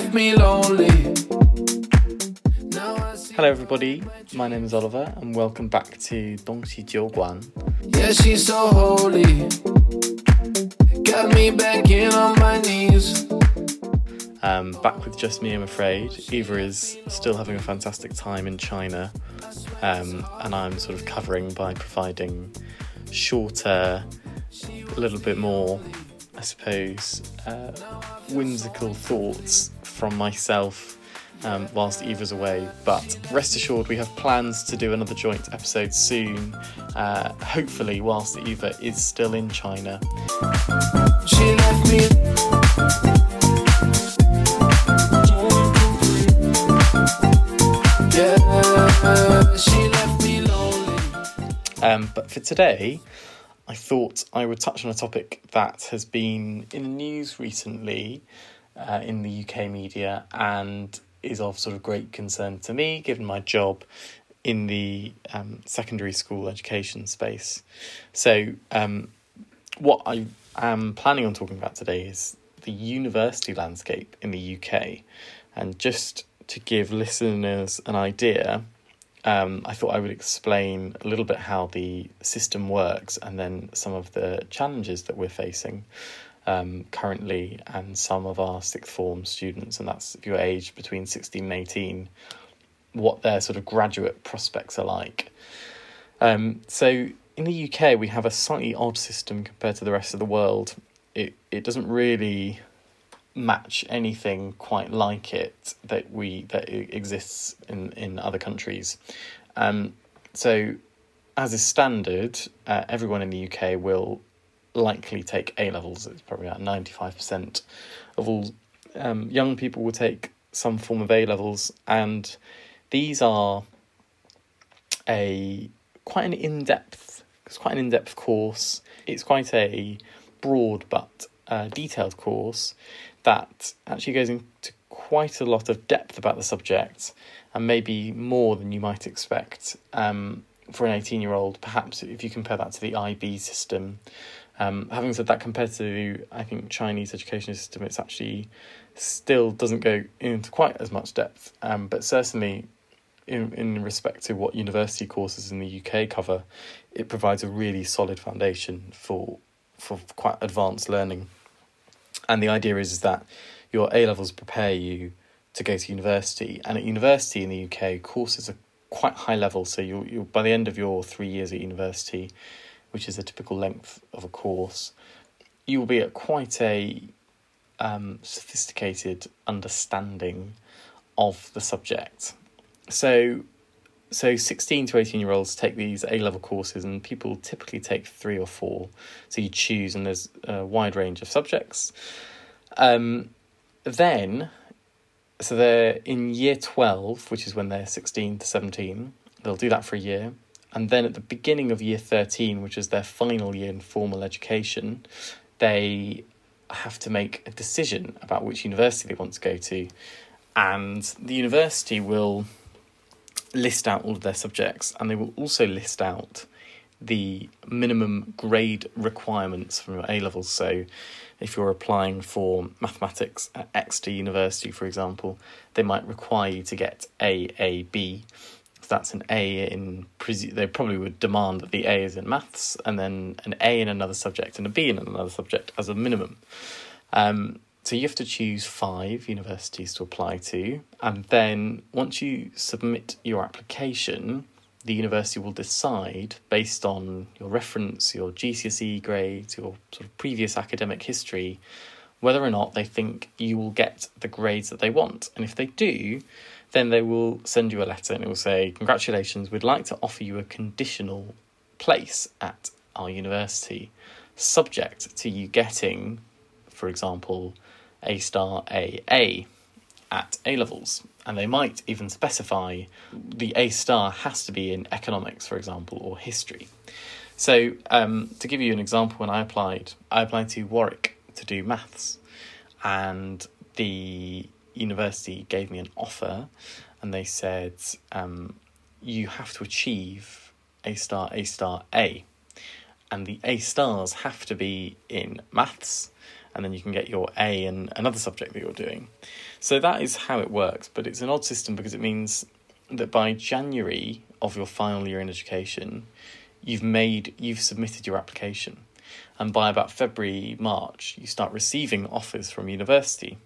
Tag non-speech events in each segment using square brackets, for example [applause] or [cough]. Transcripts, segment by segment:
left me lonely. Now I see. Hello, everybody. My name is Oliver, and welcome back to Dongxi Jiuguan. Yeah, she's so holy. Got me back in on my knees. Um, back with just me, I'm afraid. Eva is still having a fantastic time in China, um, and I'm sort of covering by providing shorter, a little bit more, I suppose, uh, whimsical thoughts from myself um, whilst Eva's away. But rest assured, we have plans to do another joint episode soon, uh, hopefully, whilst Eva is still in China. She left me. Yeah, she left me lonely. Um, but for today, I thought I would touch on a topic that has been in the news recently uh, in the UK media and is of sort of great concern to me, given my job in the um, secondary school education space. So, um, what I am planning on talking about today is the university landscape in the UK. And just to give listeners an idea, um, I thought I would explain a little bit how the system works and then some of the challenges that we're facing um, currently and some of our sixth form students, and that's if you're aged between 16 and 18, what their sort of graduate prospects are like. Um, so in the UK, we have a slightly odd system compared to the rest of the world. It it doesn't really match anything quite like it that we that exists in in other countries. Um, so, as is standard, uh, everyone in the UK will likely take A levels. It's probably about ninety five percent of all um, young people will take some form of A levels, and these are a quite an in depth. It's quite an in depth course. It's quite a broad but uh, detailed course that actually goes into quite a lot of depth about the subject and maybe more than you might expect um, for an 18 year old, perhaps if you compare that to the IB system. Um, having said that, compared to I think Chinese education system, it's actually still doesn't go into quite as much depth, um, but certainly in, in respect to what university courses in the UK cover, it provides a really solid foundation for for quite advanced learning. And the idea is, is that your A levels prepare you to go to university, and at university in the UK, courses are quite high level. So you you by the end of your three years at university, which is a typical length of a course, you will be at quite a um, sophisticated understanding of the subject. So so 16 to 18 year olds take these A level courses, and people typically take three or four. So you choose, and there's a wide range of subjects. Um, then, so they're in year 12, which is when they're 16 to 17. They'll do that for a year. And then at the beginning of year 13, which is their final year in formal education, they have to make a decision about which university they want to go to. And the university will list out all of their subjects and they will also list out the minimum grade requirements from your A levels. So, if you're applying for mathematics at Exeter University, for example, they might require you to get AAB. So that's an A in, they probably would demand that the A is in maths and then an A in another subject and a B in another subject as a minimum. Um, so you have to choose five universities to apply to, and then once you submit your application, the university will decide based on your reference, your GCSE grades, your sort of previous academic history, whether or not they think you will get the grades that they want. And if they do, then they will send you a letter and it will say, Congratulations, we'd like to offer you a conditional place at our university, subject to you getting, for example, A star AA at A levels. And they might even specify the A star has to be in economics, for example, or history. So, um, to give you an example, when I applied, I applied to Warwick to do maths, and the university gave me an offer, and they said, um, You have to achieve A star, A star, A. And the A stars have to be in maths, and then you can get your A in another subject that you're doing. So that is how it works, but it's an odd system because it means that by January of your final year in education, you've made you've submitted your application. And by about February, March, you start receiving offers from university.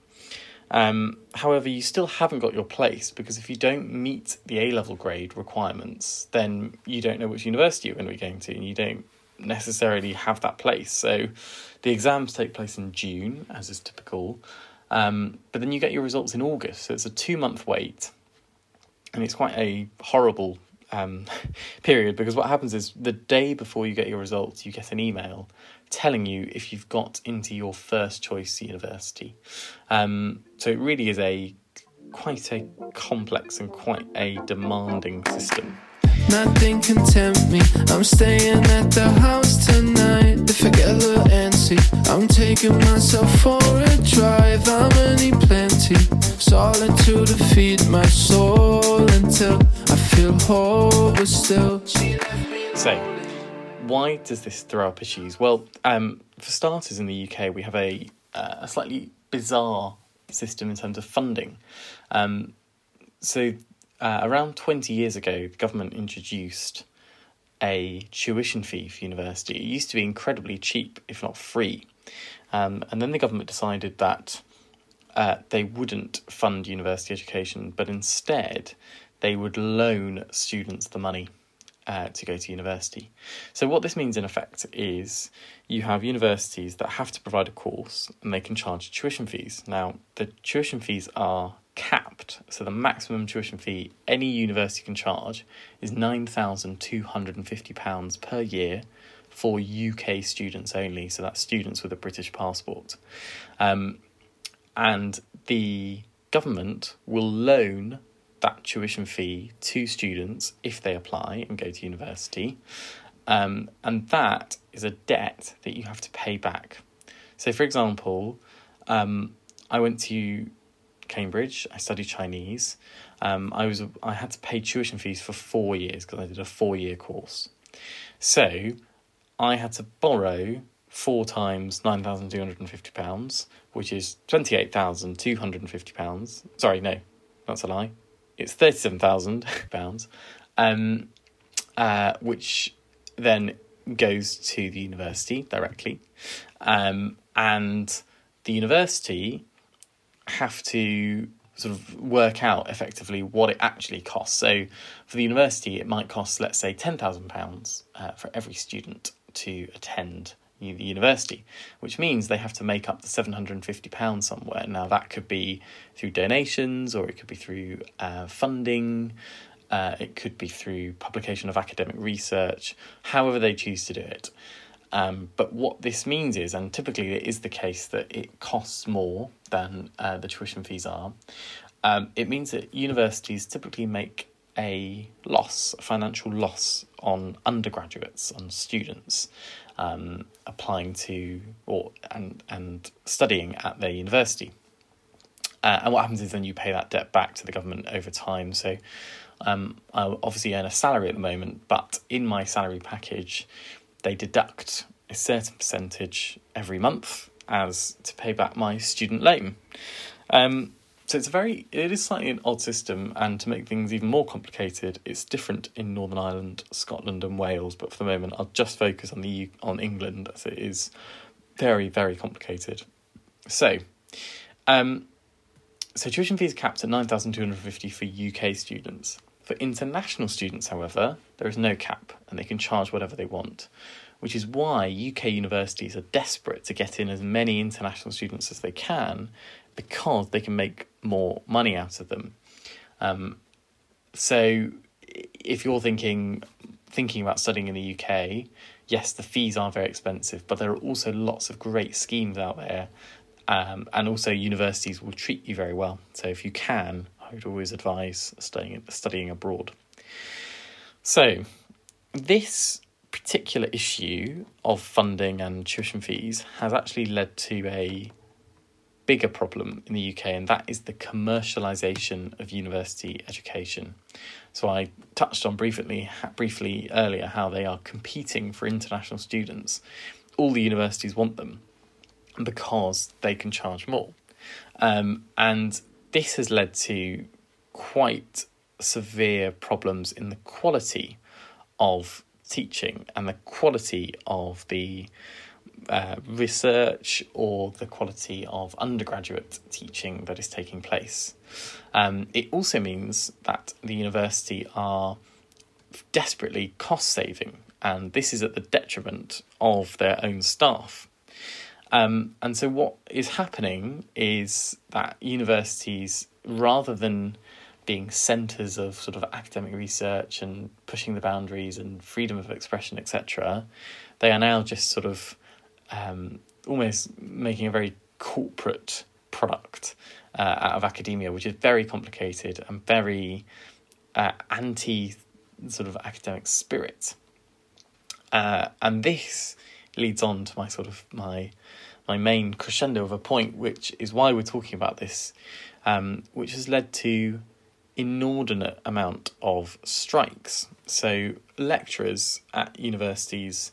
Um, however, you still haven't got your place because if you don't meet the A level grade requirements, then you don't know which university you're going to be going to, and you don't necessarily have that place. So the exams take place in June, as is typical, um, but then you get your results in August. So it's a two month wait, and it's quite a horrible um, [laughs] period because what happens is the day before you get your results, you get an email telling you if you've got into your first choice university. Um, so it really is a quite a complex and quite a demanding system. Nothing can tempt me. I'm staying at the house tonight. If I get a little antsy, I'm taking myself for a drive. I'm gonna need plenty solitude to feed my soul until I feel whole, but still. So, why does this throw up issues? Well, um, for starters, in the UK, we have a uh, a slightly bizarre system in terms of funding. Um, so uh, around 20 years ago, the government introduced a tuition fee for university. It used to be incredibly cheap, if not free. Um, and then the government decided that uh, they wouldn't fund university education, but instead they would loan students the money uh, to go to university. So, what this means in effect is you have universities that have to provide a course and they can charge tuition fees. Now, the tuition fees are capped. So the maximum tuition fee any university can charge is £9,250 per year for UK students only. So that's students with a British passport. Um, and the government will loan that tuition fee to students if they apply and go to university. Um, and that is a debt that you have to pay back. So, for example, um, I went to Cambridge. I studied Chinese. Um, I was I had to pay tuition fees for four years because I did a four year course. So I had to borrow four times nine thousand two hundred and fifty pounds, which is twenty eight thousand two hundred and fifty pounds. Sorry, no, that's a lie. It's thirty seven thousand pounds, um, uh, which then goes to the university directly, um, and the university have to sort of work out effectively what it actually costs. So for the university, it might cost, let's say, £10,000 uh, for every student to attend the university, which means they have to make up the £750 somewhere. Now, that could be through donations or it could be through uh, funding. Uh, it could be through publication of academic research, however they choose to do it. Um, but what this means is, and typically it is the case that it costs more than uh, the tuition fees are, um, it means that universities typically make a loss, a financial loss on undergraduates, on students um, applying to or and and studying at their university. Uh, and what happens is then you pay that debt back to the government over time. So um, I obviously earn a salary at the moment, but in my salary package, they deduct a certain percentage every month as to pay back my student loan. Um, so it's a very, it is slightly an odd system, and to make things even more complicated, it's different in Northern Ireland, Scotland, and Wales. But for the moment, I'll just focus on the on England, as it is very, very complicated. So, um, so tuition fees capped at nine thousand two hundred fifty for UK students. For international students, however, there is no cap, and they can charge whatever they want which is why UK universities are desperate to get in as many international students as they can because they can make more money out of them. Um, so if you're thinking thinking about studying in the UK, yes, the fees are very expensive, but there are also lots of great schemes out there. Um, and also universities will treat you very well. So if you can, I would always advise studying studying abroad. So this particular issue of funding and tuition fees has actually led to a bigger problem in the UK, and that is the commercialisation of university education. So I touched on briefly briefly earlier how they are competing for international students. All the universities want them, because they can charge more. Um, and this has led to quite severe problems in the quality of teaching and the quality of the uh, research or the quality of undergraduate teaching that is taking place. Um, it also means that the university are desperately cost saving, and this is at the detriment of their own staff. Um, and so, what is happening is that universities, rather than being centres of sort of academic research and pushing the boundaries and freedom of expression, etc., they are now just sort of um, almost making a very corporate product uh, out of academia, which is very complicated and very uh, anti sort of academic spirit. Uh, and this leads on to my sort of my my main crescendo of a point, which is why we're talking about this, um, which has led to inordinate amount of strikes. So lecturers at universities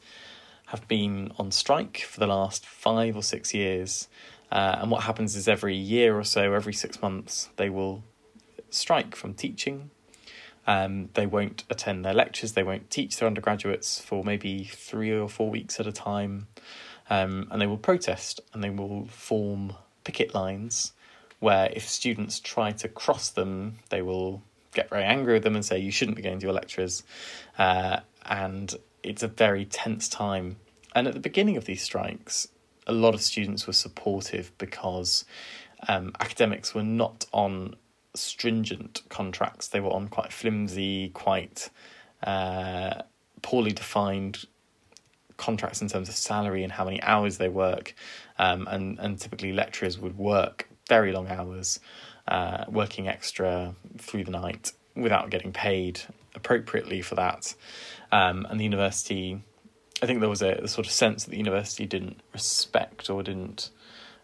have been on strike for the last five or six years. Uh, and what happens is every year or so, every six months, they will strike from teaching. Um, they won't attend their lectures, they won't teach their undergraduates for maybe three or four weeks at a time. Um, and they will protest and they will form picket lines where if students try to cross them, they will get very angry with them and say, You shouldn't be going to your lectures. Uh, and it's a very tense time. And at the beginning of these strikes, a lot of students were supportive because um, academics were not on stringent contracts. They were on quite flimsy, quite uh, poorly defined contracts in terms of salary and how many hours they work. Um, and, and typically, lecturers would work very long hours, uh, working extra through the night without getting paid appropriately for that. Um, and the university, I think there was a, a, sort of sense that the university didn't respect or didn't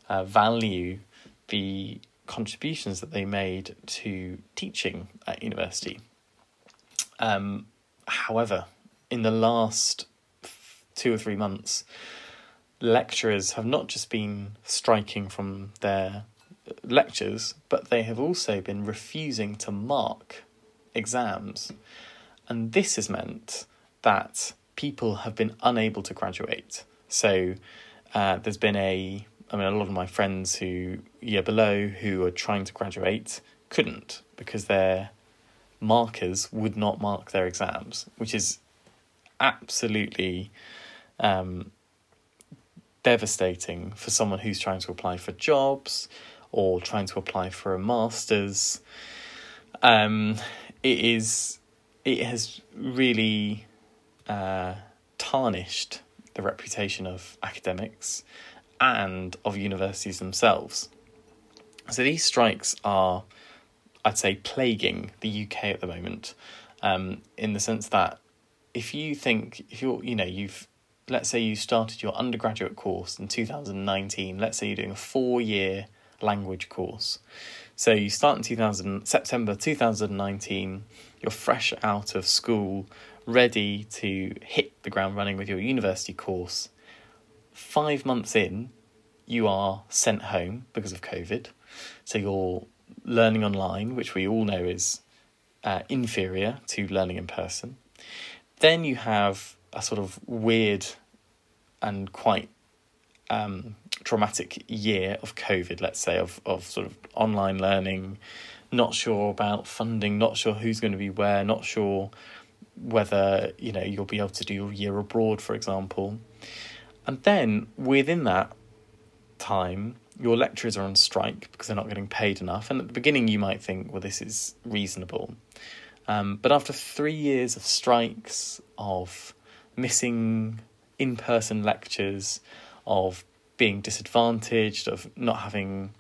uh, value the contributions that they made to teaching at university. Um, however, in the last two or three months, lecturers have not just been striking from their lectures, but they have also been refusing to mark exams. And this has meant that people have been unable to graduate. So uh, there's been a, I mean, a lot of my friends who, year below, who are trying to graduate couldn't because their markers would not mark their exams, which is absolutely um, devastating for someone who's trying to apply for jobs or trying to apply for a master's. Um, it is it has really uh, tarnished the reputation of academics and of universities themselves. So these strikes are, I'd say, plaguing the UK at the moment, um, in the sense that if you think if you're you know you've let's say you started your undergraduate course in 2019 let's say you're doing a four year language course. So you start in 2000, September 2019, you're fresh out of school, ready to hit the ground running with your university course. Five months in, you are sent home because of COVID. So you're learning online, which we all know is uh, inferior to learning in person. Then you have a sort of weird and quite um, traumatic year of COVID, let's say, of, of sort of online learning, not sure about funding, not sure who's going to be where, not sure whether, you know, you'll be able to do your year abroad, for example. And then within that time, your lecturers are on strike because they're not getting paid enough. And at the beginning, you might think, well, this is reasonable. Um, but after three years of strikes, of missing in person lectures, of being disadvantaged, of not having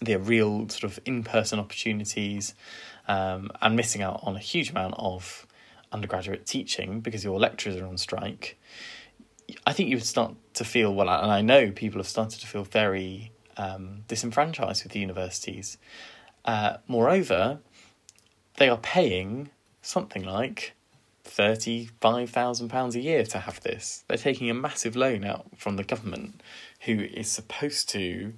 the real sort of in person opportunities, um, and missing out on a huge amount of undergraduate teaching because your lecturers are on strike. I think you would start to feel well, and I know people have started to feel very um, disenfranchised with the universities. Uh, moreover, they are paying something like £35,000 a year to have this. They're taking a massive loan out from the government, who is supposed to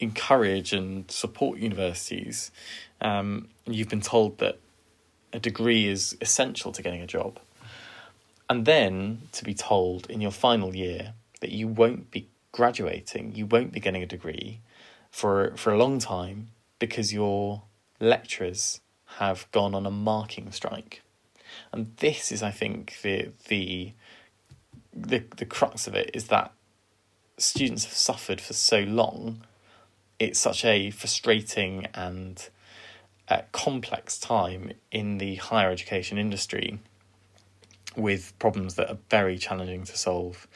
encourage and support universities. Um, you've been told that a degree is essential to getting a job. And then to be told in your final year that you won't be graduating, you won't be getting a degree for for a long time because your lecturers have gone on a marking strike. And this is I think the the the the crux of it is that students have suffered for so long. It's such a frustrating and uh, complex time in the higher education industry with problems that are very challenging to solve.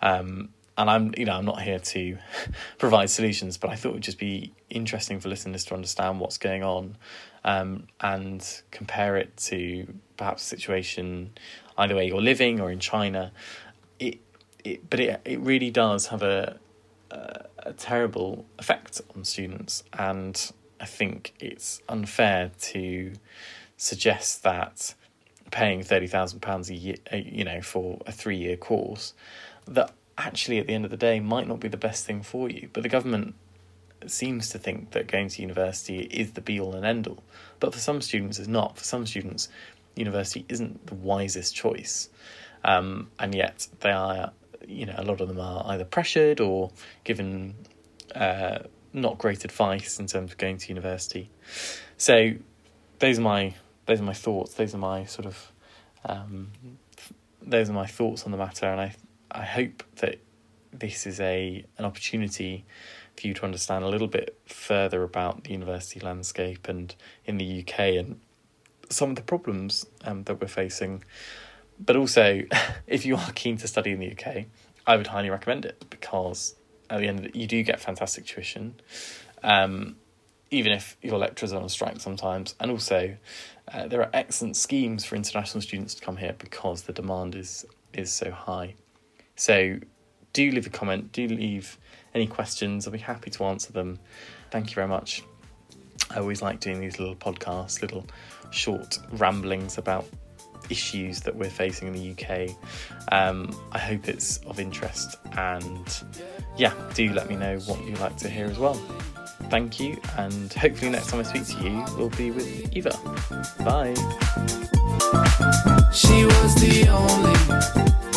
Um, and I'm, you know, I'm not here to [laughs] provide solutions, but I thought it would just be interesting for listeners to understand what's going on, um, and compare it to perhaps a situation either way you're living or in China. It, it, but it it really does have a, a, a terrible effect on students, and I think it's unfair to suggest that paying thirty thousand pounds a year, you know, for a three year course, that actually at the end of the day might not be the best thing for you. But the government seems to think that going to university is the be all and end all. But for some students, it's not. For some students, university isn't the wisest choice. Um, and yet they are, you know, a lot of them are either pressured or given uh, not great advice in terms of going to university. So those are my those are my thoughts. Those are my sort of um, those are my thoughts on the matter, and I I hope that this is a an opportunity for you to understand a little bit further about the university landscape and in the UK and some of the problems um, that we're facing. But also, [laughs] if you are keen to study in the UK, I would highly recommend it because at the end of it, you do get fantastic tuition, um, even if your lecturers are on strike sometimes. And also, uh, there are excellent schemes for international students to come here because the demand is is so high. So do leave a comment, do leave any questions. I'll be happy to answer them. Thank you very much. I always like doing these little podcasts, little short ramblings about issues that we're facing in the UK. Um, I hope it's of interest and yeah, do let me know what you'd like to hear as well. Thank you, and hopefully, next time I speak to you, we'll be with Eva. Bye. She was the only